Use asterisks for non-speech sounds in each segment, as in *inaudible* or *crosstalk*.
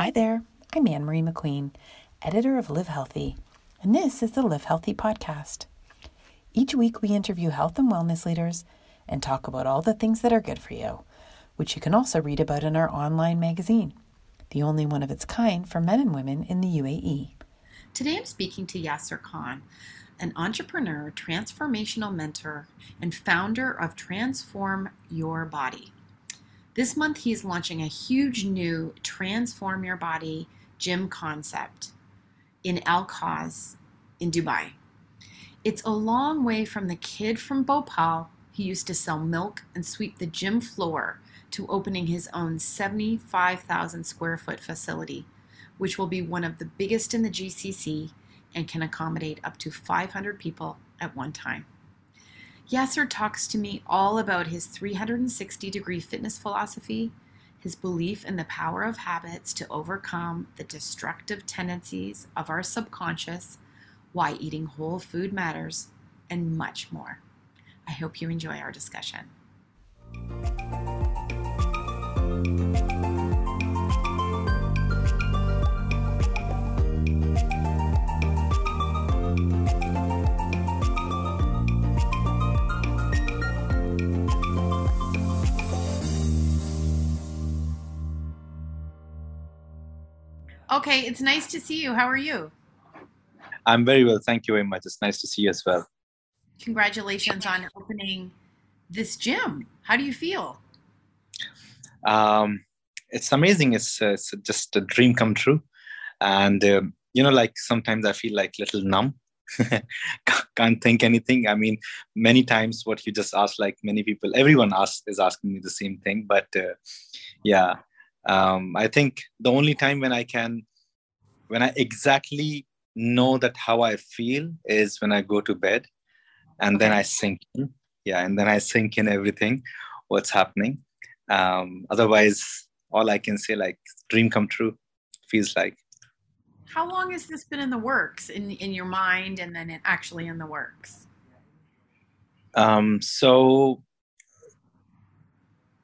Hi there, I'm Anne Marie McQueen, editor of Live Healthy, and this is the Live Healthy podcast. Each week, we interview health and wellness leaders and talk about all the things that are good for you, which you can also read about in our online magazine, the only one of its kind for men and women in the UAE. Today, I'm speaking to Yasir Khan, an entrepreneur, transformational mentor, and founder of Transform Your Body. This month, he's launching a huge new Transform Your Body gym concept in Al Quoz in Dubai. It's a long way from the kid from Bhopal who used to sell milk and sweep the gym floor to opening his own 75,000 square foot facility, which will be one of the biggest in the GCC and can accommodate up to 500 people at one time. Yasir talks to me all about his 360 degree fitness philosophy, his belief in the power of habits to overcome the destructive tendencies of our subconscious, why eating whole food matters, and much more. I hope you enjoy our discussion. Okay, it's nice to see you. How are you? I'm very well. Thank you very much. It's nice to see you as well. Congratulations on opening this gym. How do you feel? Um, it's amazing. It's, uh, it's just a dream come true. And, um, you know, like sometimes I feel like little numb. *laughs* Can't think anything. I mean, many times what you just asked, like many people, everyone asks, is asking me the same thing. But uh, yeah, um, i think the only time when i can when i exactly know that how i feel is when i go to bed and then i sink in. Yeah and then i sink in everything what's happening. Um, otherwise all i can say like dream come true feels like. How long has this been in the works in in your mind and then it actually in the works? Um, so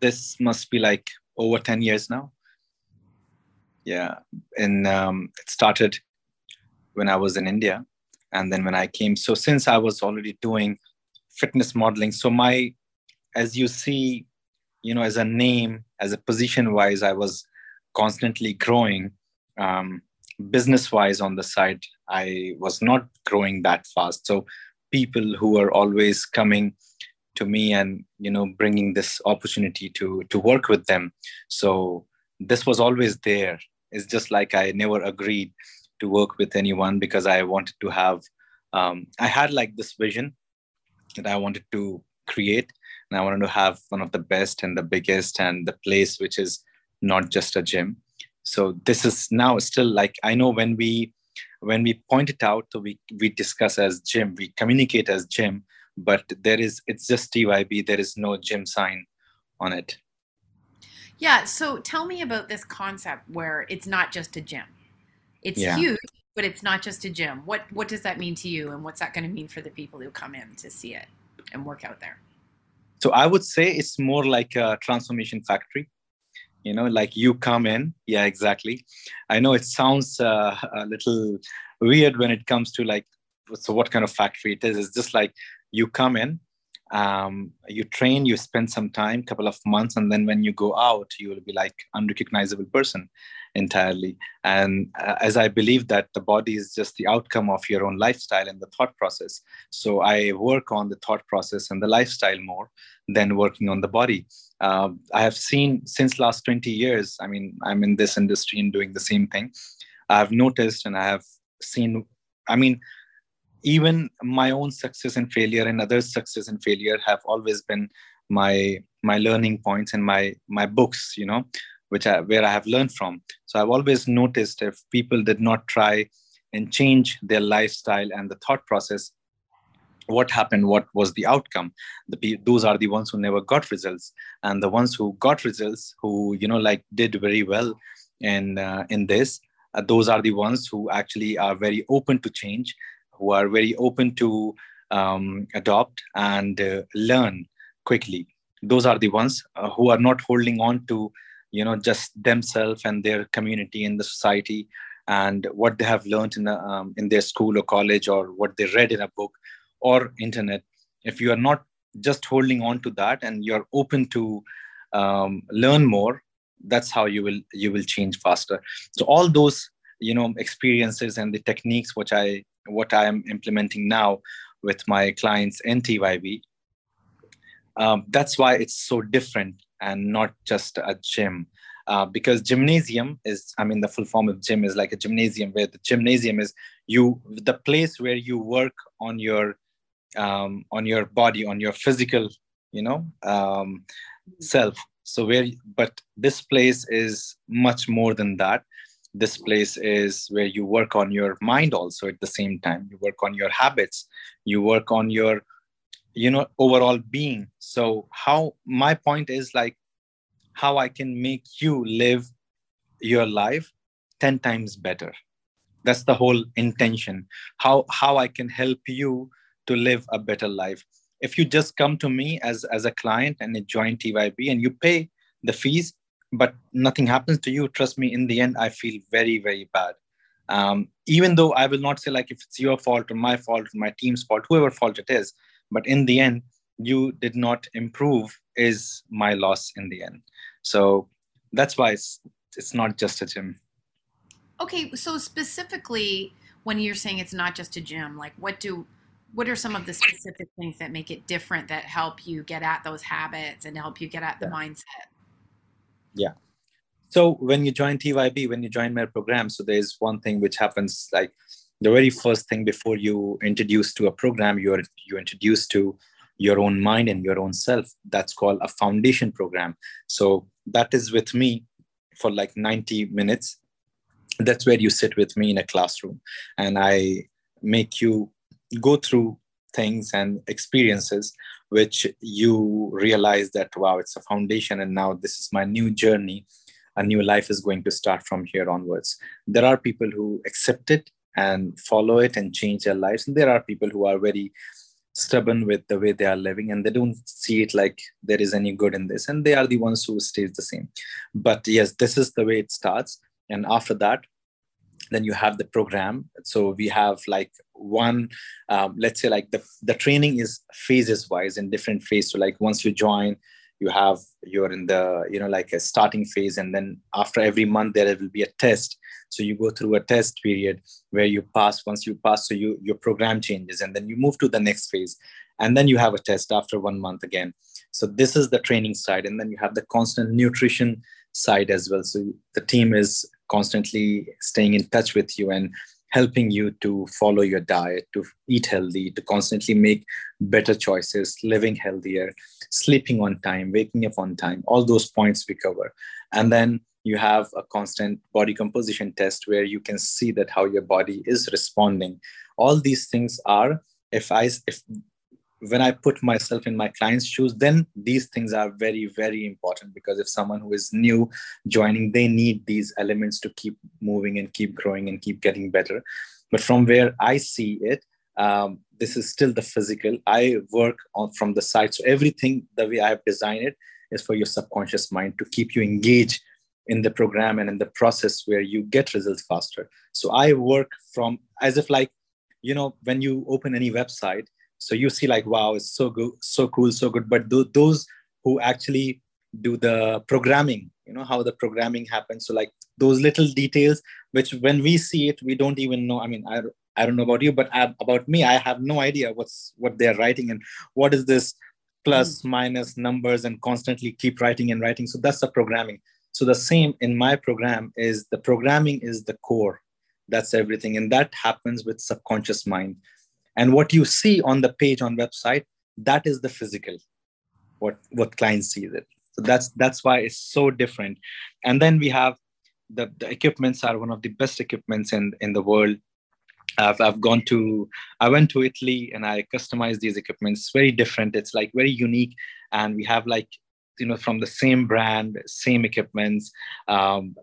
this must be like over 10 years now. Yeah. And um, it started when I was in India. And then when I came, so since I was already doing fitness modeling, so my, as you see, you know, as a name, as a position wise, I was constantly growing. Um, business wise on the side, I was not growing that fast. So people who were always coming to me and you know bringing this opportunity to to work with them. So this was always there. It's just like i never agreed to work with anyone because i wanted to have um, i had like this vision that i wanted to create and i wanted to have one of the best and the biggest and the place which is not just a gym. So this is now still like i know when we when we point it out so we we discuss as gym we communicate as gym but there is it's just TYB. There is no gym sign on it. Yeah. So tell me about this concept where it's not just a gym. It's yeah. huge, but it's not just a gym. What what does that mean to you, and what's that going to mean for the people who come in to see it and work out there? So I would say it's more like a transformation factory. You know, like you come in. Yeah, exactly. I know it sounds uh, a little weird when it comes to like so what kind of factory it is. It's just like you come in um, you train you spend some time couple of months and then when you go out you will be like unrecognizable person entirely. And uh, as i believe that the body is just the outcome of your own lifestyle and the thought process. So i work on the thought process and the lifestyle more than working on the body. Uh, i have seen since last 20 years i mean i'm in this industry and doing the same thing. I've noticed and i have seen i mean even my own success and failure and others success and failure have always been my my learning points and my my books you know which I, where i have learned from. So i've always noticed if people did not try and change their lifestyle and the thought process what happened what was the outcome? The those are the ones who never got results. And the ones who got results who you know like did very well in uh, in this uh, those are the ones who actually are very open to change who are very open to um, adopt and uh, learn quickly. Those are the ones uh, who are not holding on to you know just themselves and their community in the society and what they have learned in, um, in their school or college or what they read in a book or internet if you are not just holding on to that and you're open to um, learn more that's how you will you will change faster so all those you know experiences and the techniques which i what i am implementing now with my clients in tyb um, that's why it's so different and not just a gym. Uh, because gymnasium is i mean the full form of gym is like a gymnasium where the gymnasium is you the place where you work on your um, on your body on your physical you know um, self. So where but this place is much more than that this place is where you work on your mind also at the same time. You work on your habits. You work on your you know overall being. So how my point is like how i can make you live your life 10 times better. That's the whole intention. How how i can help you to live a better life. If you just come to me as as a client and join tyb and you pay the fees but nothing happens to you trust me in the end i feel very very bad. Um, even though i will not say like if it's your fault or my fault or my team's fault whoever fault it is but in the end you did not improve is my loss in the end. So that's why it's it's not just a gym. Okay so specifically when you're saying it's not just a gym like what do what are some of the specific things that make it different that help you get at those habits and help you get at the yeah. mindset yeah. So when you join tyb when you join my program so there's one thing which happens like the very first thing before you introduce to a program you're you introduce to your own mind and your own self. That's called a foundation program. So that is with me for like 90 minutes. That's where you sit with me in a classroom and i make you go through things and experiences which you realize that wow it's a foundation and now this is my new journey. A new life is going to start from here onwards. There are people who accept it and follow it and change their lives. And there are people who are very stubborn with the way they are living and they don't see it like there is any good in this. And they are the ones who stays the same. But yes this is the way it starts. And after that then you have the program. So we have like one um, let's say like the, the training is phases wise in different phase. So like once you join you have you're in the you know like a starting phase and then after every month there will be a test. So you go through a test period where you pass once you pass so you your program changes and then you move to the next phase and then you have a test after one month again. So this is the training side and then you have the constant nutrition side as well. So the team is constantly staying in touch with you and helping you to follow your diet, to eat healthy, to constantly make better choices, living healthier, sleeping on time, waking up on time, all those points we cover. And then you have a constant body composition test where you can see that how your body is responding. All these things are, if I, if when I put myself in my client's shoes, then these things are very, very important because if someone who is new joining, they need these elements to keep moving and keep growing and keep getting better. But from where I see it, um, this is still the physical. I work on from the side. So everything the way I've designed it is for your subconscious mind to keep you engaged in the program and in the process where you get results faster. So I work from as if like, you know, when you open any website, so you see like wow it's so good so cool so good. But th- those who actually do the programming you know how the programming happens. So like those little details which when we see it we don't even know. I mean i, I don't know about you but I, about me i have no idea what's what they're writing and what is this plus, mm. minus numbers and constantly keep writing and writing. So that's the programming. So the same in my program is the programming is the core. That's everything. And that happens with subconscious mind and what you see on the page on website that is the physical what what clients see it so that's that's why it's so different. And then we have the, the equipments are one of the best equipments in in the world. I've, I've gone to i went to italy and i customized these equipments. Very different. It's like very unique. And we have like you know from the same brand same equipments um,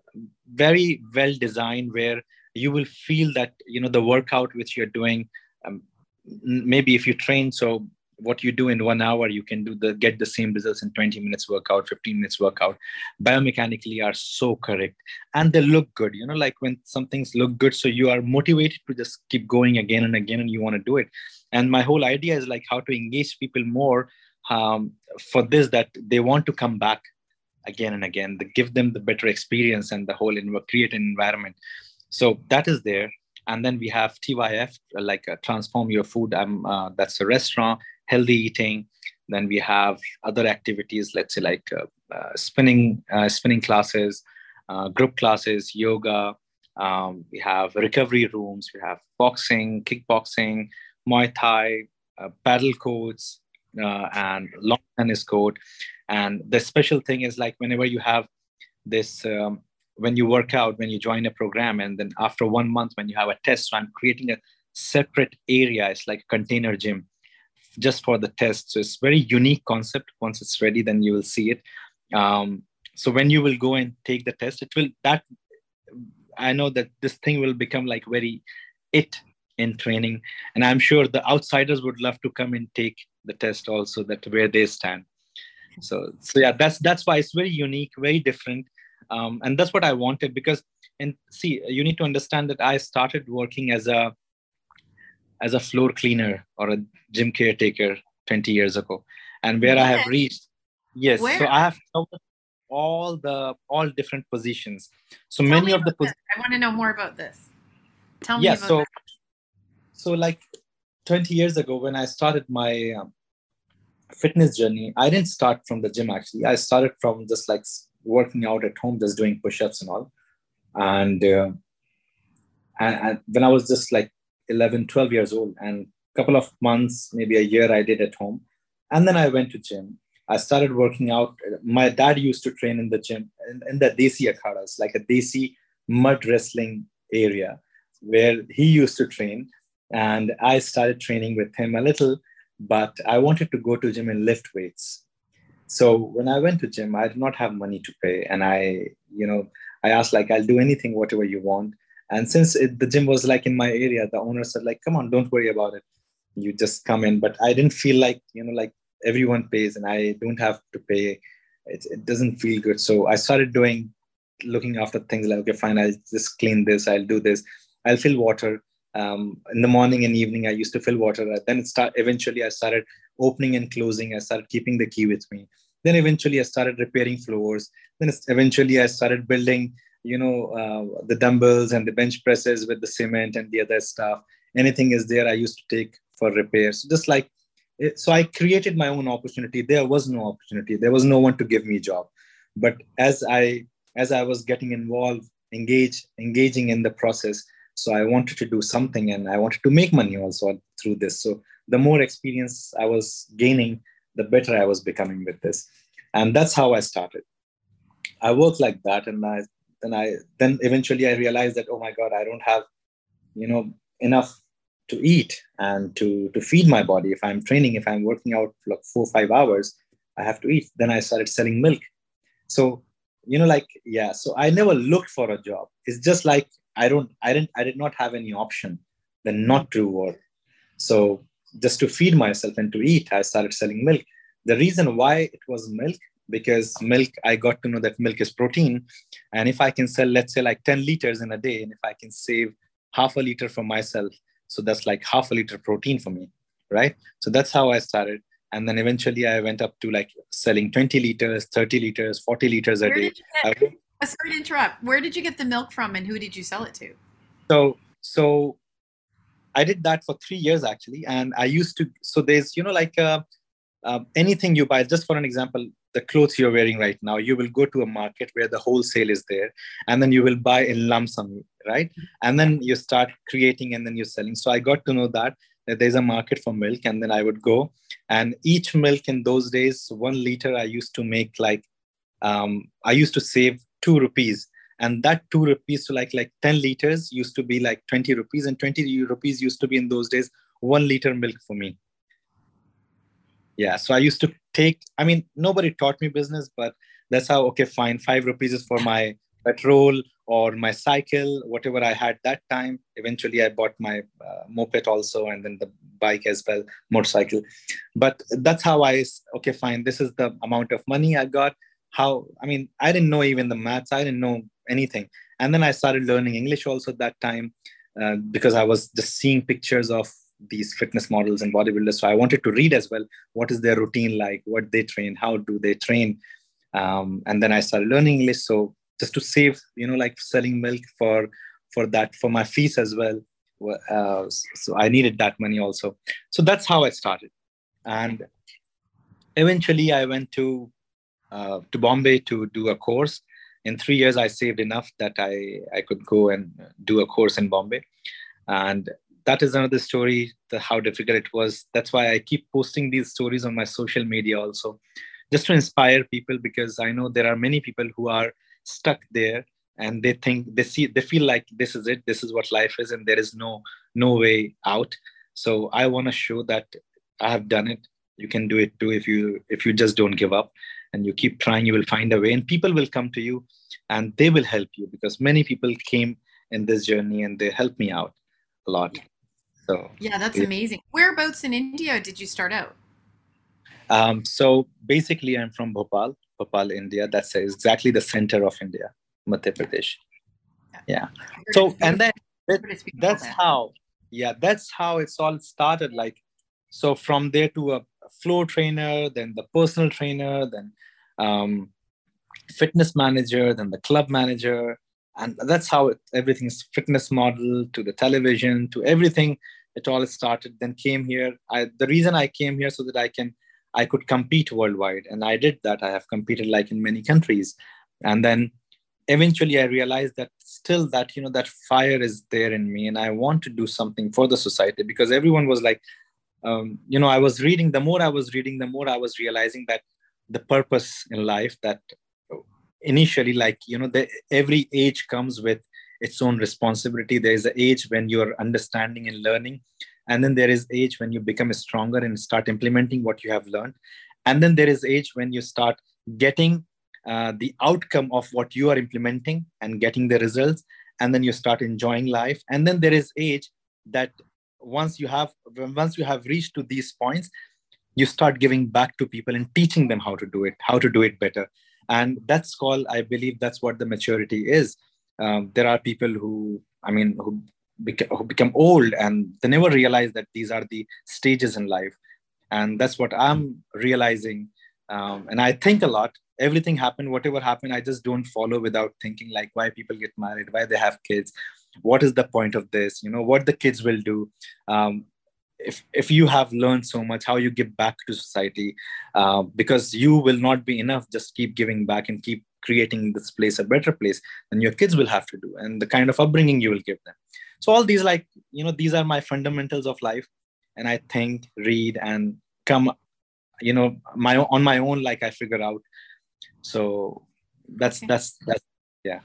very well designed where you will feel that you know the workout which you're doing um, maybe if you train so what you do in one hour you can do the get the same results in 20 minutes workout 15 minutes workout. Biomechanically are so correct. And they look good you know like when some things look good so you are motivated to just keep going again and again and you want to do it. And my whole idea is like how to engage people more um, for this that they want to come back again and again give them the better experience and the whole create an environment. So that is there and then we have tyf like uh, transform your food. Um, uh, that's a restaurant healthy eating. Then we have other activities let's say like uh, uh spinning uh, spinning classes uh, group classes yoga. Um, we have recovery rooms. We have boxing kickboxing muay thai paddle courts and long tennis court. And the special thing is like whenever you have this um, when you work out when you join a program and then after one month when you have a test so i'm creating a separate area. It's like a container gym just for the test. So it's very unique concept. Once it's ready then you will see it. Um, so when you will go and take the test it will that i know that this thing will become like very it in training. And i'm sure the outsiders would love to come and take the test also that where they stand. So so yeah that's that's why it's very unique very different um, and that's what i wanted because and see you need to understand that i started working as a as a floor cleaner or a gym caretaker 20 years ago. And where i have reached yes where? so i have covered all the all different positions. So Tell many of the pos- i want to know more about this. Tell me yeah, so that. so like 20 years ago when i started my um, fitness journey i didn't start from the gym actually. I started from just like working out at home just doing push-ups and all. And, uh, and, and when i was just like 11 12 years old and a couple of months maybe a year i did at home and then i went to gym. I started working out. My dad used to train in the gym in, in the desi akhadas like a desi mud wrestling area where he used to train. And i started training with him a little but i wanted to go to gym and lift weights so when i went to gym i did not have money to pay. And i you know i asked like i'll do anything whatever you want. And since it, the gym was like in my area the owner said like come on don't worry about it. You just come in. But i didn't feel like you know like everyone pays and i don't have to pay. It, it doesn't feel good. So i started doing looking after things like okay fine i'll just clean this i'll do this. I'll fill water um, in the morning and evening i used to fill water. Then it start eventually i started opening and closing. I started keeping the key with me. Then eventually i started repairing floors. Then eventually i started building you know uh, the dumbbells and the bench presses with the cement and the other stuff. Anything is there i used to take for repairs just like so i created my own opportunity. There was no opportunity. There was no one to give me a job. But as i as i was getting involved engaged engaging in the process so i wanted to do something and i wanted to make money also through this. So the more experience i was gaining the better i was becoming with this. And that's how i started. I worked like that and i then i then eventually i realized that oh my god i don't have you know enough to eat and to to feed my body. If i'm training if i'm working out like four five hours i have to eat. Then i started selling milk. So you know like yeah so i never looked for a job. It's just like i don't i didn't i did not have any option than not to work so just to feed myself and to eat i started selling milk. The reason why it was milk because milk i got to know that milk is protein. And if i can sell let's say like 10 liters in a day and if i can save half a liter for myself so that's like half a liter protein for me right? So that's how i started. And then eventually i went up to like selling 20 liters 30 liters 40 liters a Where day. get, I, sorry to interrupt Where did you get the milk from and who did you sell it to? So so I did that for three years actually, and I used to. So there's you know like uh, uh, anything you buy. Just for an example, the clothes you're wearing right now, you will go to a market where the wholesale is there, and then you will buy in lump sum, right? And then you start creating, and then you're selling. So I got to know that that there's a market for milk, and then I would go, and each milk in those days, one liter, I used to make like, um, I used to save two rupees. And that two rupees to like like 10 liters used to be like 20 rupees. And 20 rupees used to be in those days one liter milk for me. Yeah so i used to take i mean nobody taught me business but that's how okay fine five rupees is for my petrol or my cycle whatever i had that time. Eventually i bought my uh, moped also and then the bike as well motorcycle. But that's how i okay fine this is the amount of money i got how i mean i didn't know even the maths. I didn't know anything. And then i started learning english also at that time uh, because i was just seeing pictures of these fitness models and bodybuilders. So i wanted to read as well what is their routine like? What they train? How do they train? Um, and then i started learning english. So just to save you know like selling milk for for that for my fees as well uh, so i needed that money also. So that's how i started. And eventually i went to uh, to bombay to do a course. In three years i saved enough that i i could go and do a course in bombay. And that is another story the, how difficult it was. That's why i keep posting these stories on my social media also just to inspire people because i know there are many people who are stuck there and they think they see they feel like this is it this is what life is and there is no no way out. So i want to show that i have done it. You can do it too if you if you just don't give up and you keep trying you will find a way and people will come to you and they will help you because many people came in this journey and they helped me out a lot. So yeah that's it, amazing. Whereabouts in india did you start out? Um, so basically i'm from bhopal bhopal india. That's exactly the center of india Madhya Pradesh. Yeah. So and then that, that's how yeah that's how it's all started. Like so from there to a flow trainer, then the personal trainer, then um, fitness manager, then the club manager, and that's how it, everything's fitness model to the television to everything. It all started. Then came here. I, the reason I came here so that I can I could compete worldwide, and I did that. I have competed like in many countries, and then eventually i realized that still that you know that fire is there in me and i want to do something for the society because everyone was like um, you know i was reading the more i was reading the more i was realizing that the purpose in life that initially like you know the, every age comes with its own responsibility. There is an age when you're understanding and learning and then there is age when you become stronger and start implementing what you have learned. And then there is age when you start getting uh, the outcome of what you are implementing and getting the results and then you start enjoying life. And then there is age that once you have once you have reached to these points you start giving back to people and teaching them how to do it how to do it better. And that's called i believe that's what the maturity is. Um, there are people who i mean who, beca- who become old and they never realize that these are the stages in life. And that's what i'm realizing. Um, and i think a lot. Everything happened whatever happened i just don't follow without thinking like why people get married why they have kids what is the point of this? You know what the kids will do. Um, if if you have learned so much how you give back to society uh, because you will not be enough just keep giving back and keep creating this place a better place than your kids will have to do and the kind of upbringing you will give them. So all these like you know these are my fundamentals of life. And i think read and come you know my on my own like i figure out. So that's okay. that's that's yeah.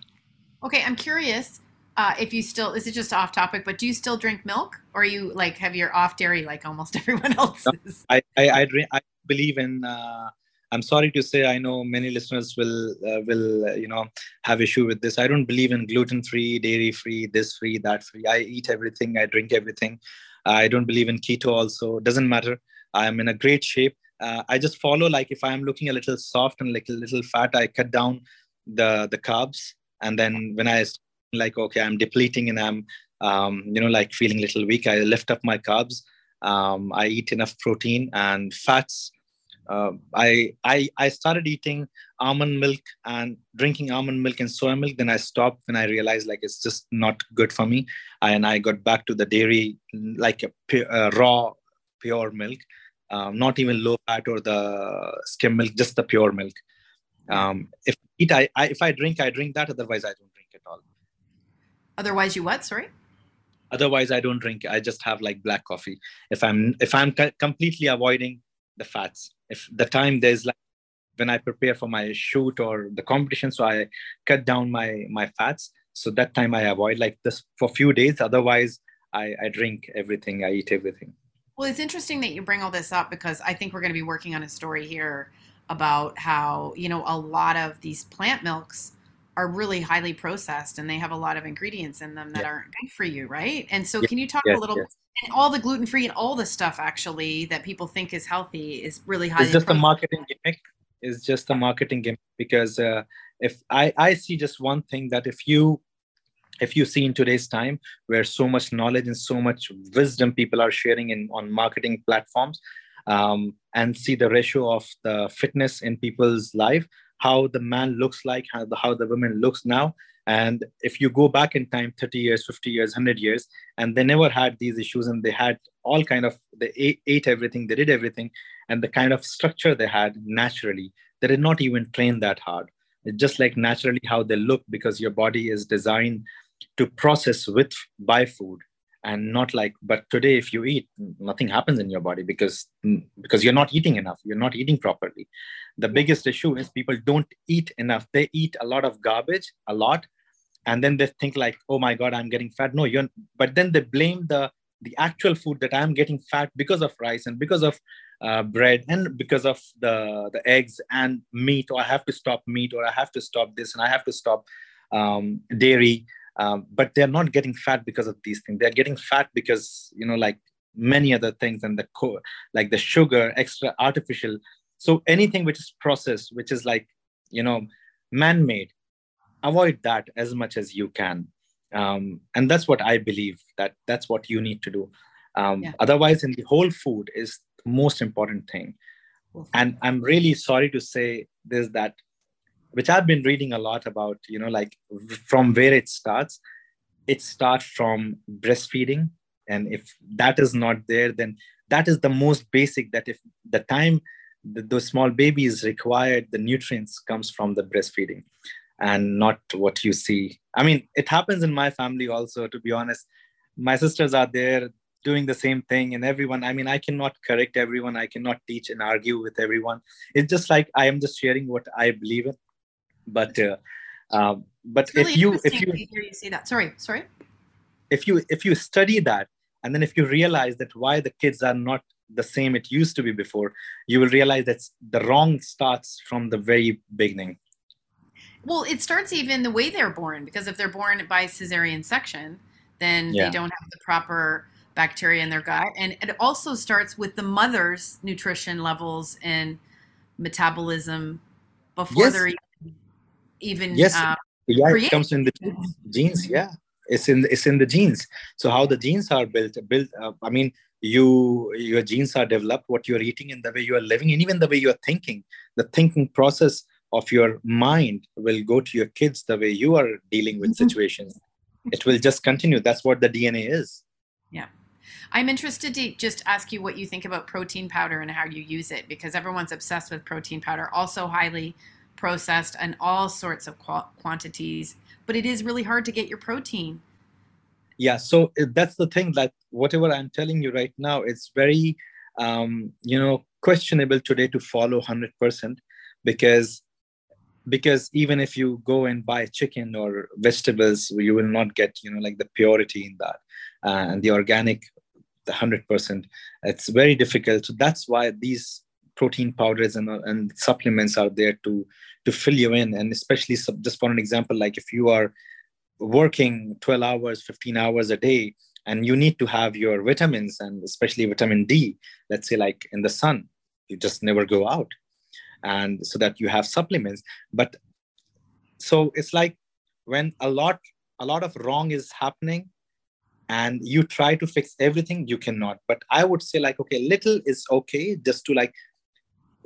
Okay i'm curious uh, if you still is it just off topic but do you still drink milk? Or you like have your off dairy like almost *laughs* everyone else is i i i, drink, I believe in uh, i'm sorry to say i know many listeners will uh, will uh, you know have issue with this. I don't believe in gluten free dairy free this free that free i eat everything i drink everything. I don't believe in keto also. Doesn't matter. I'm in a great shape. Uh, I just follow like if I'm looking a little soft and like a little fat, I cut down the the carbs, and then when I like okay, I'm depleting and I'm um, you know like feeling a little weak, I lift up my carbs. Um, I eat enough protein and fats. Uh, I I I started eating almond milk and drinking almond milk and soy milk. Then I stopped when I realized like it's just not good for me, and I got back to the dairy like a pure, uh, raw pure milk um, not even low fat or the skim milk, just the pure milk. Um, if eat, I, I, if I drink, I drink that. Otherwise, I don't drink at all. Otherwise, you what? Sorry. Otherwise, I don't drink. I just have like black coffee. If I'm if I'm completely avoiding the fats, if the time there's like when I prepare for my shoot or the competition, so I cut down my my fats. So that time I avoid like this for a few days. Otherwise, I, I drink everything. I eat everything. Well, it's interesting that you bring all this up because I think we're going to be working on a story here about how, you know, a lot of these plant milks are really highly processed and they have a lot of ingredients in them that yeah. aren't good for you, right? And so, can you talk a little and all the gluten free and all the stuff actually that people think is healthy is really high. It's just a marketing gimmick. It's just a marketing gimmick because uh, if I I see just one thing that if you if you see in today's time where so much knowledge and so much wisdom people are sharing in on marketing platforms um, and see the ratio of the fitness in people's life how the man looks like how the, how the woman looks now. And if you go back in time 30 years 50 years 100 years and they never had these issues and they had all kind of they ate, ate everything they did everything and the kind of structure they had naturally they did not even train that hard. It's just like naturally how they look because your body is designed to process with by food and not like but today if you eat nothing happens in your body because because you're not eating enough. You're not eating properly. The biggest issue is people don't eat enough. They eat a lot of garbage a lot and then they think like oh my god i'm getting fat. No you're but then they blame the the actual food that i'm getting fat because of rice and because of uh, bread and because of the the eggs and meat or i have to stop meat or i have to stop this and i have to stop um, dairy um, but they're not getting fat because of these things. They're getting fat because you know like many other things and the co- like the sugar extra artificial. So anything which is processed which is like you know man-made avoid that as much as you can. Um, and that's what i believe that that's what you need to do. Um, yeah. otherwise in the whole food is the most important thing. And i'm really sorry to say this that which i've been reading a lot about you know like from where it starts it starts from breastfeeding and if that is not there then that is the most basic that if the time those small babies required the nutrients comes from the breastfeeding and not what you see. I mean, it happens in my family also, to be honest. My sisters are there doing the same thing, and everyone, I mean, I cannot correct everyone, I cannot teach and argue with everyone. It's just like I am just sharing what I believe in. But, uh, um, but really if you if you hear you say that, sorry, sorry. If you if you study that, and then if you realize that why the kids are not the same it used to be before, you will realize that the wrong starts from the very beginning well, it starts even the way they're born because if they're born by cesarean section, then yeah. they don't have the proper bacteria in their gut, and it also starts with the mother's nutrition levels and metabolism before yes. they're even, yes. Uh, yeah, created. it comes in the genes. genes. Yeah, it's in it's in the genes. So how the genes are built built. Uh, I mean, you your genes are developed. What you're eating and the way you are living, and even the way you are thinking. The thinking process of your mind will go to your kids the way you are dealing with mm-hmm. situations it will just continue that's what the dna is yeah i'm interested to just ask you what you think about protein powder and how you use it because everyone's obsessed with protein powder also highly processed and all sorts of qu- quantities but it is really hard to get your protein. Yeah so uh, that's the thing that whatever i'm telling you right now it's very um, you know questionable today to follow 100% because because even if you go and buy chicken or vegetables you will not get you know like the purity in that uh, and the organic the 100% it's very difficult. So that's why these protein powders and, uh, and supplements are there to to fill you in. And especially just for an example like if you are working 12 hours 15 hours a day and you need to have your vitamins and especially vitamin d let's say like in the sun you just never go out. And so that you have supplements. But so it's like when a lot a lot of wrong is happening and you try to fix everything you cannot. But i would say like okay little is okay just to like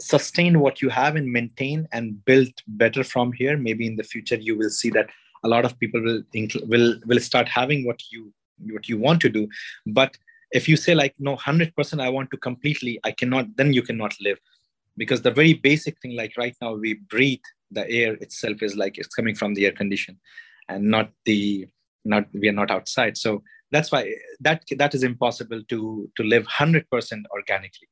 sustain what you have and maintain and build better from here. Maybe in the future you will see that a lot of people will will will start having what you what you want to do. But if you say like no 100% i want to completely i cannot then you cannot live. Because the very basic thing like right now we breathe the air itself is like it's coming from the air condition and not the not we are not outside. So that's why that that is impossible to to live 100% organically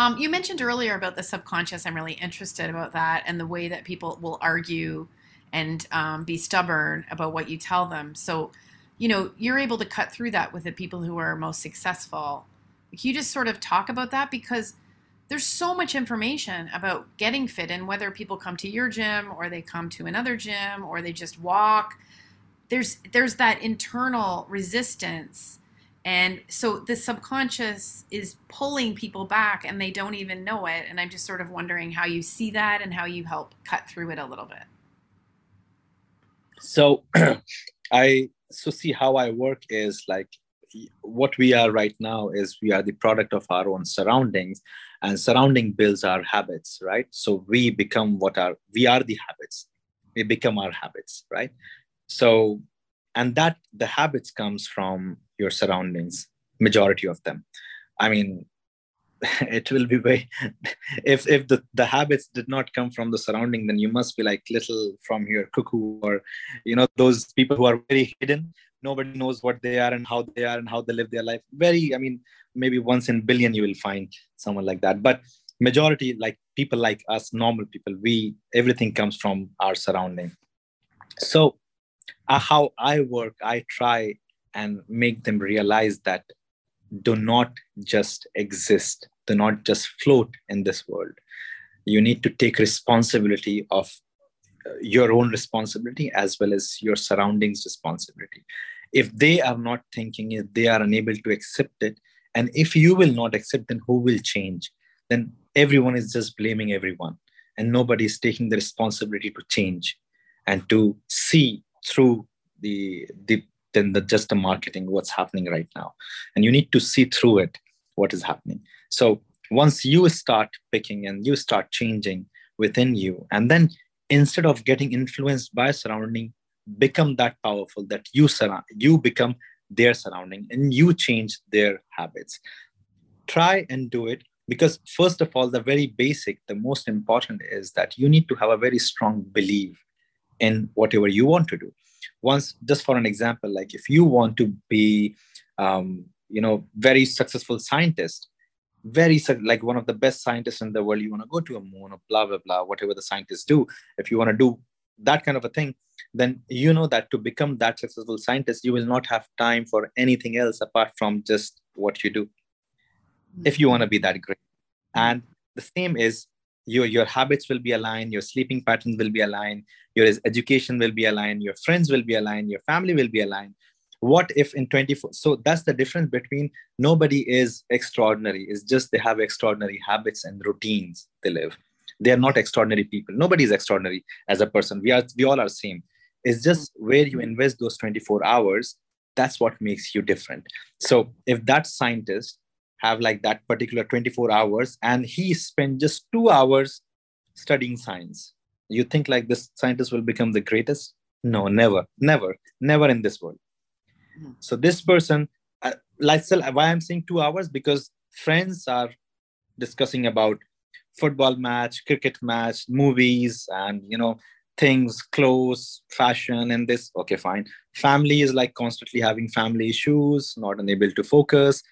um, you mentioned earlier about the subconscious. I'm really interested about that and the way that people will argue and um, be stubborn about what you tell them. So you know you're able to cut through that with the people who are most successful. Can you just sort of talk about that? Because there's so much information about getting fit and whether people come to your gym or they come to another gym or they just walk. There's there's that internal resistance And so the subconscious is pulling people back and they don't even know it. And I'm just sort of wondering how you see that and how you help cut through it a little bit. So *clears throat* I so see how I work is like what we are right now is we are the product of our own surroundings and surrounding builds our habits right so we become what are we are the habits we become our habits right so and that the habits comes from your surroundings majority of them. I mean *laughs* it will be very *laughs* if if the, the habits did not come from the surrounding then you must be like little from your cuckoo or you know those people who are very hidden. Nobody knows what they are and how they are and how they live their life. Very i mean maybe once in billion you will find someone like that. But majority like people like us normal people we everything comes from our surrounding. So uh, how i work i try and make them realize that do not just exist do not just float in this world. You need to take responsibility of uh, your own responsibility as well as your surroundings responsibility. If they are not thinking it they are unable to accept it and if you will not accept then who will change? Then everyone is just blaming everyone and nobody is taking the responsibility to change and to see through the the than the just the marketing what's happening right now. And you need to see through it what is happening. So once you start picking and you start changing within you and then instead of getting influenced by surrounding become that powerful that you surround you become their surrounding and you change their habits. Try and do it because first of all the very basic the most important is that you need to have a very strong belief in whatever you want to do once just for an example like if you want to be um, you know very successful scientist very like one of the best scientists in the world you want to go to a moon or blah blah blah whatever the scientists do if you want to do that kind of a thing then you know that to become that successful scientist you will not have time for anything else apart from just what you do if you want to be that great. And the same is your your habits will be aligned your sleeping patterns will be aligned your education will be aligned your friends will be aligned your family will be aligned. What if in 24 so that's the difference between nobody is extraordinary it's just they have extraordinary habits and routines they live. They are not extraordinary people. Nobody is extraordinary as a person. We are we all are same. It's just where you invest those 24 hours that's what makes you different. So if that scientist have like that particular 24 hours and he spent just two hours studying science you think like this scientist will become the greatest no never never never in this world mm. so this person uh, like why i'm saying two hours because friends are discussing about football match, cricket match, movies, and you know things, clothes, fashion, and this. Okay, fine. Family is like constantly having family issues, not unable to focus.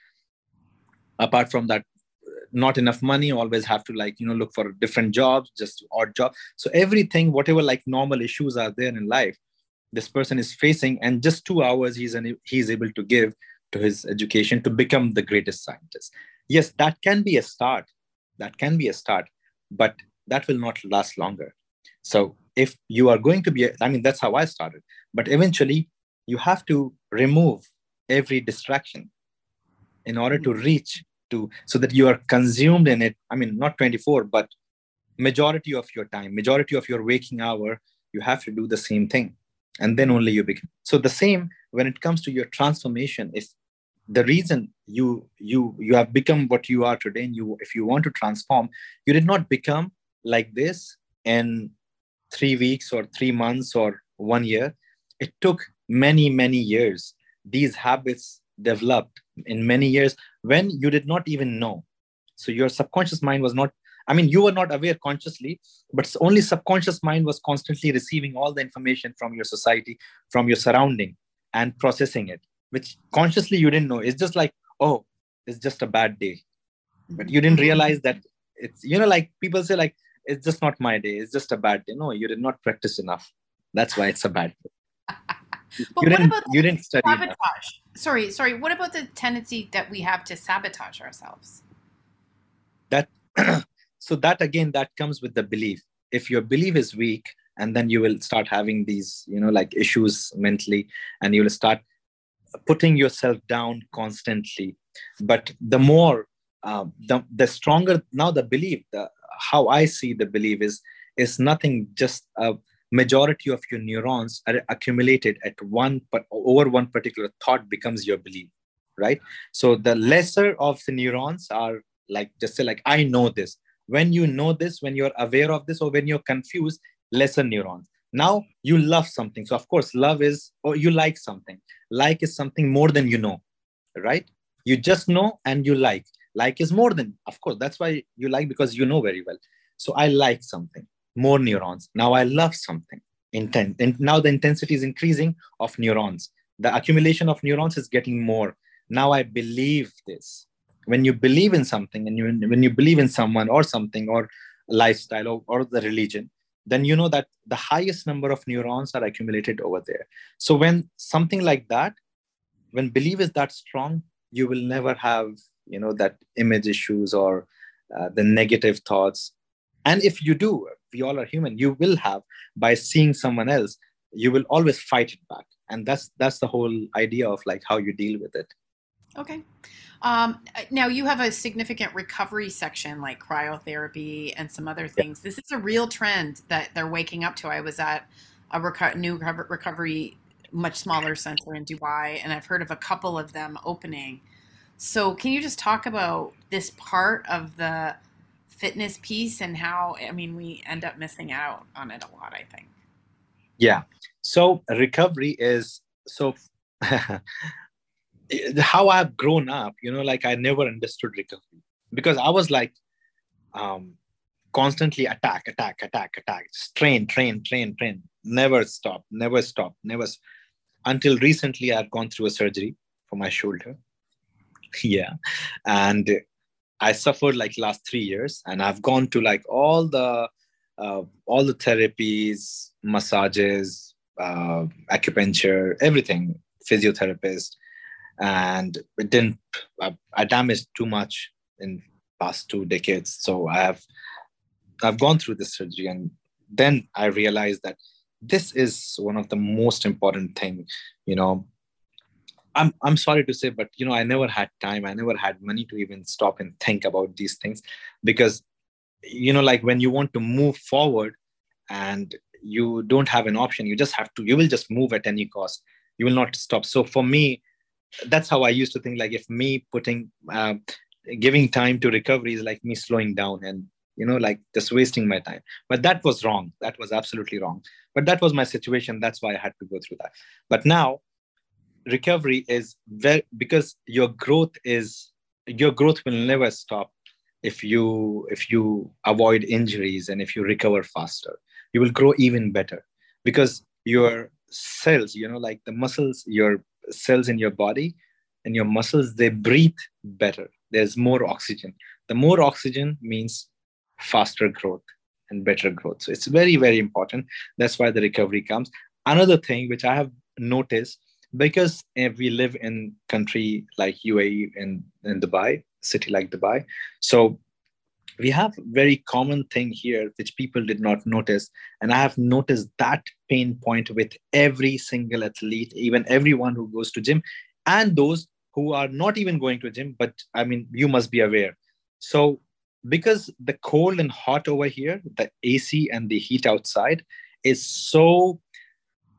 Apart from that, not enough money. Always have to like you know look for different jobs, just odd job. So everything, whatever like normal issues are there in life, this person is facing, and just two hours he's an, he's able to give to his education to become the greatest scientist. Yes, that can be a start that can be a start but that will not last longer so if you are going to be i mean that's how i started but eventually you have to remove every distraction in order to reach to so that you are consumed in it i mean not 24 but majority of your time majority of your waking hour you have to do the same thing. And then only you begin. So the same when it comes to your transformation if the reason you you you have become what you are today and you if you want to transform you did not become like this in three weeks or three months or one year. It took many many years. These habits developed in many years when you did not even know so your subconscious mind was not i mean you were not aware consciously but only subconscious mind was constantly receiving all the information from your society from your surrounding and processing it which consciously you didn't know. It's just like, oh, it's just a bad day. But you didn't mm-hmm. realize that it's, you know, like people say, like, it's just not my day. It's just a bad day. No, you did not practice enough. That's why it's a bad day. *laughs* but you what about you didn't study sabotage? Enough. Sorry, sorry. What about the tendency that we have to sabotage ourselves? That *clears throat* so that again that comes with the belief. If your belief is weak, and then you will start having these, you know, like issues mentally, and you will start putting yourself down constantly but the more uh, the, the stronger now the belief the how i see the belief is is nothing just a majority of your neurons are accumulated at one but over one particular thought becomes your belief right? So the lesser of the neurons are like just say like i know this. When you know this when you're aware of this or when you're confused lesser neurons. Now you love something. So of course love is or you like something. Like is something more than you know right? You just know and you like. Like is more than of course that's why you like because you know very well. So i like something more neurons. Now i love something. Intent and now the intensity is increasing of neurons. The accumulation of neurons is getting more. Now i believe this. When you believe in something and you, when you believe in someone or something or lifestyle or, or the religion then you know that the highest number of neurons are accumulated over there. So when something like that, when belief is that strong, you will never have you know that image issues or uh, the negative thoughts. And if you do, we all are human. You will have by seeing someone else, you will always fight it back, and that's that's the whole idea of like how you deal with it. Okay. Um, now you have a significant recovery section like cryotherapy and some other things. This is a real trend that they're waking up to. I was at a reco- new recovery, much smaller center in Dubai, and I've heard of a couple of them opening. So, can you just talk about this part of the fitness piece and how, I mean, we end up missing out on it a lot, I think. Yeah. So, recovery is so *laughs* how I've grown up, you know, like I never understood recovery because I was like um, constantly attack, attack, attack, attack, just train, train, train, train, never stop, never stop, never. Until recently, I've gone through a surgery for my shoulder. *laughs* yeah, and I suffered like last three years, and I've gone to like all the uh, all the therapies, massages, uh, acupuncture, everything, physiotherapist and it didn't I, I damaged too much in past two decades. So i have i've gone through this surgery and then i realized that this is one of the most important thing you know i'm i'm sorry to say but you know i never had time i never had money to even stop and think about these things because you know like when you want to move forward and you don't have an option you just have to you will just move at any cost you will not stop so for me that's how I used to think. Like if me putting uh, giving time to recovery is like me slowing down and you know like just wasting my time. But that was wrong. That was absolutely wrong. But that was my situation. That's why I had to go through that. But now recovery is very because your growth is your growth will never stop if you if you avoid injuries and if you recover faster. You will grow even better because your cells you know like the muscles your cells in your body and your muscles they breathe better. There's more oxygen. The more oxygen means faster growth and better growth. So it's very very important. That's why the recovery comes. Another thing which i have noticed because if we live in country like uae and in dubai city like dubai so we have very common thing here which people did not notice. And i have noticed that pain point with every single athlete even everyone who goes to gym and those who are not even going to gym but i mean you must be aware. So because the cold and hot over here the ac and the heat outside is so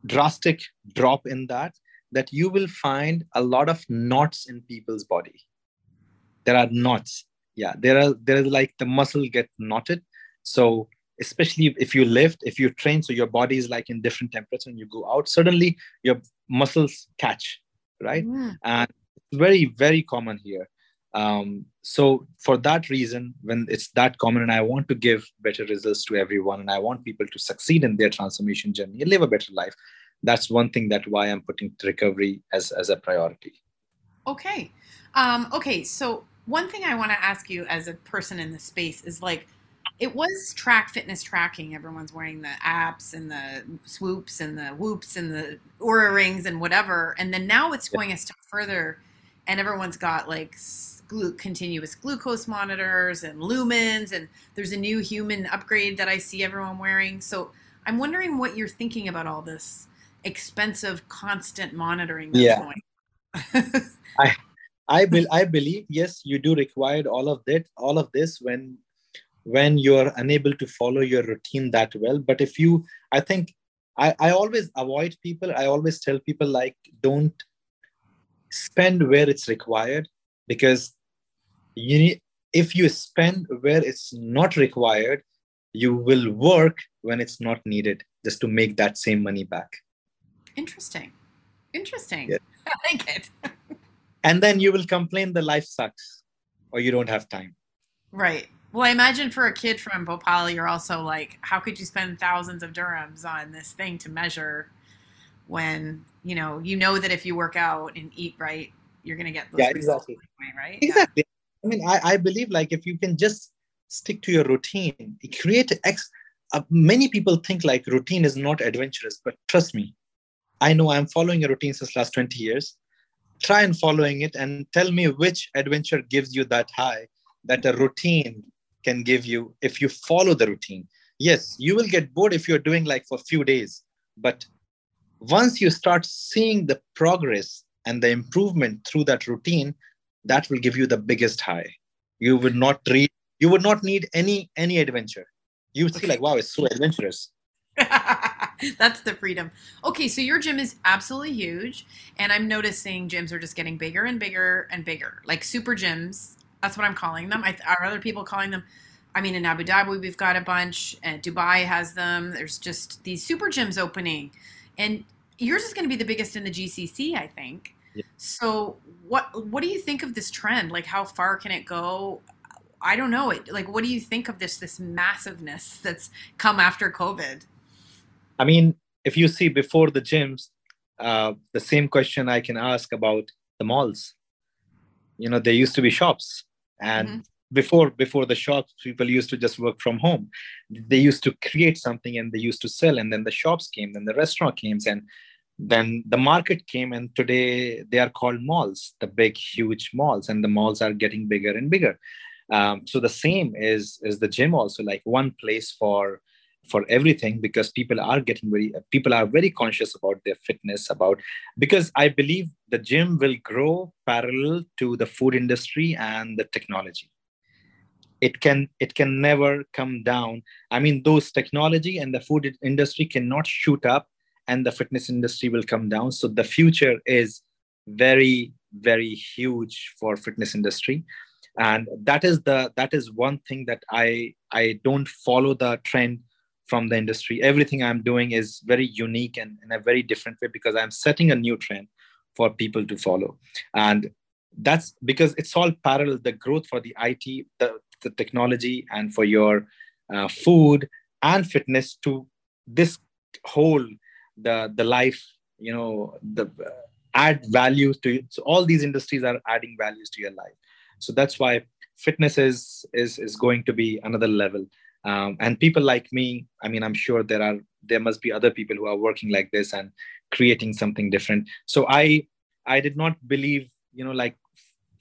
drastic drop in that that you will find a lot of knots in people's body. There are knots. Yeah there are there is like the muscle get knotted. So especially if you lift if you train so your body is like in different temperature and you go out suddenly your muscles catch right? Mm. and very very common here. Um, so for that reason when it's that common and i want to give better results to everyone and i want people to succeed in their transformation journey and live a better life that's one thing that why i'm putting recovery as as a priority okay um, okay so one thing I want to ask you as a person in the space is like, it was track fitness tracking. Everyone's wearing the apps and the swoops and the whoops and the Oura rings and whatever. And then now it's going a step further, and everyone's got like glu- continuous glucose monitors and lumens, and there's a new human upgrade that I see everyone wearing. So I'm wondering what you're thinking about all this expensive, constant monitoring that's yeah. going I *laughs* I, be, I believe yes, you do require all of that, all of this when when you're unable to follow your routine that well. But if you, I think I, I always avoid people. I always tell people like don't spend where it's required because you need if you spend where it's not required, you will work when it's not needed just to make that same money back. Interesting. Interesting. Yeah. *laughs* I like it. and then you will complain the life sucks or you don't have time. Right. Well, I imagine for a kid from Bhopal, you're also like, how could you spend thousands of dirhams on this thing to measure when you know you know that if you work out and eat right, you're going to get those yeah, exactly. Anyway, right? Exactly. Yeah. I mean, I, I believe like if you can just stick to your routine, create X. Uh, many people think like routine is not adventurous, but trust me, I know I'm following a routine since last 20 years. Try and following it and tell me which adventure gives you that high that a routine can give you if you follow the routine. Yes, you will get bored if you're doing like for a few days, but once you start seeing the progress and the improvement through that routine, that will give you the biggest high. You would not read, you would not need any any adventure. You would see like, wow, it's so adventurous. *laughs* *laughs* That's the freedom. Okay, so your gym is absolutely huge, and I'm noticing gyms are just getting bigger and bigger and bigger, like super gyms. That's what I'm calling them. I, are other people calling them? I mean, in Abu Dhabi, we've got a bunch, and Dubai has them. There's just these super gyms opening, and yours is going to be the biggest in the GCC, I think. Yeah. So, what what do you think of this trend? Like, how far can it go? I don't know. It like, what do you think of this this massiveness that's come after COVID? I mean, if you see before the gyms, uh, the same question I can ask about the malls. You know, there used to be shops, and mm-hmm. before before the shops, people used to just work from home. They used to create something and they used to sell, and then the shops came, then the restaurant came, and then the market came, and today they are called malls, the big, huge malls, and the malls are getting bigger and bigger. Um, so the same is is the gym also like one place for for everything because people are getting very uh, people are very conscious about their fitness about because i believe the gym will grow parallel to the food industry and the technology. It can it can never come down. I mean those technology and the food industry cannot shoot up and the fitness industry will come down. So the future is very very huge for fitness industry. And that is the that is one thing that i i don't follow the trend from the industry. Everything I'm doing is very unique and in a very different way because I'm setting a new trend for people to follow. And that's because it's all parallel the growth for the IT, the, the technology, and for your uh, food and fitness to this whole the the life you know the uh, add values to it. so all these industries are adding values to your life so that's why fitness is is is going to be another level um, and people like me i mean i'm sure there are there must be other people who are working like this and creating something different. So i i did not believe you know like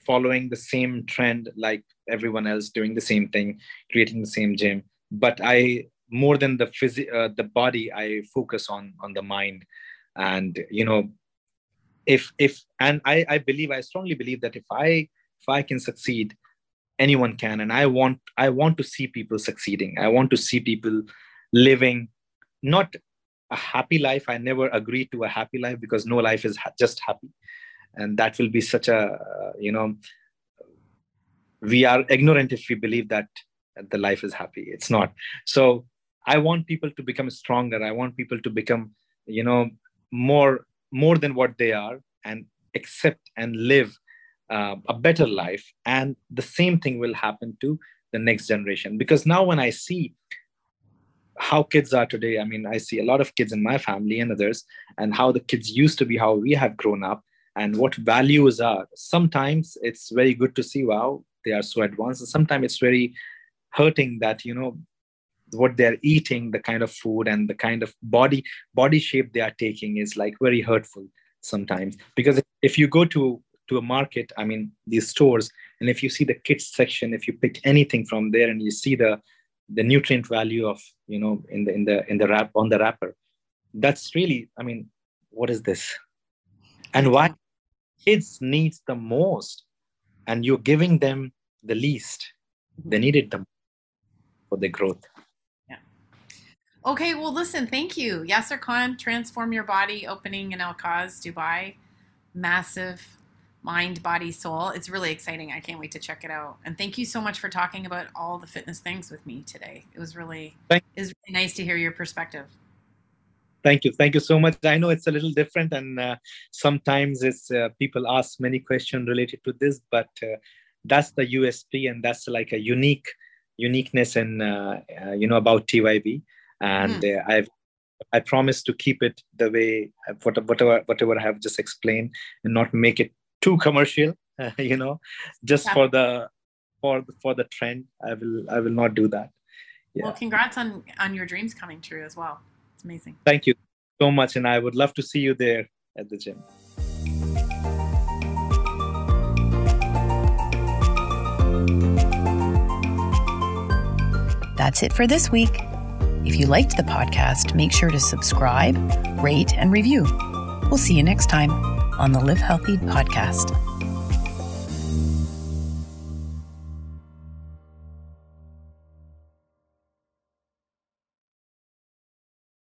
following the same trend like everyone else doing the same thing creating the same gym. But i more than the phys- uh, the body i focus on on the mind. And you know if if and i i believe i strongly believe that if i if i can succeed anyone can and i want i want to see people succeeding. I want to see people living not a happy life. I never agree to a happy life because no life is ha- just happy. And that will be such a uh, you know we are ignorant if we believe that the life is happy. It's not. So i want people to become stronger. I want people to become you know more more than what they are and accept and live uh, a better life and the same thing will happen to the next generation. Because now when i see how kids are today i mean i see a lot of kids in my family and others and how the kids used to be how we have grown up and what values are. Sometimes it's very good to see wow they are so advanced. And sometimes it's very hurting that you know what they're eating the kind of food and the kind of body body shape they are taking is like very hurtful sometimes. Because if you go to to a market i mean these stores and if you see the kids section if you pick anything from there and you see the the nutrient value of you know in the in the in the wrap on the wrapper that's really i mean what is this and why kids needs the most and you're giving them the least they Mm-hmm. need it the for their growth Yeah. Okay, well, listen, thank you. Yasir Khan, Transform Your Body, opening in Al Quoz, Dubai. Massive mind, body, soul. It's really exciting. I can't wait to check it out. And thank you so much for talking about all the fitness things with me today. It was really, Thank- it was really nice to hear your perspective. thank you thank you so much i know it's a little different and uh, sometimes it's uh, people ask many questions related to this but uh, that's the usp and that's like a unique uniqueness and uh, uh, you know about tyb and uh, i've i promise to keep it the way whatever whatever i have just explained and not make it too commercial *laughs* you know just Yeah. for the for for the trend i will i will not do that Yeah. Well, congrats on on your dreams coming true as well. It's amazing. thank you so much and i would love to see you there at the gym That's it for this week. If you liked the podcast, make sure to subscribe, rate, and review. We'll see you next time on the Live Healthy podcast.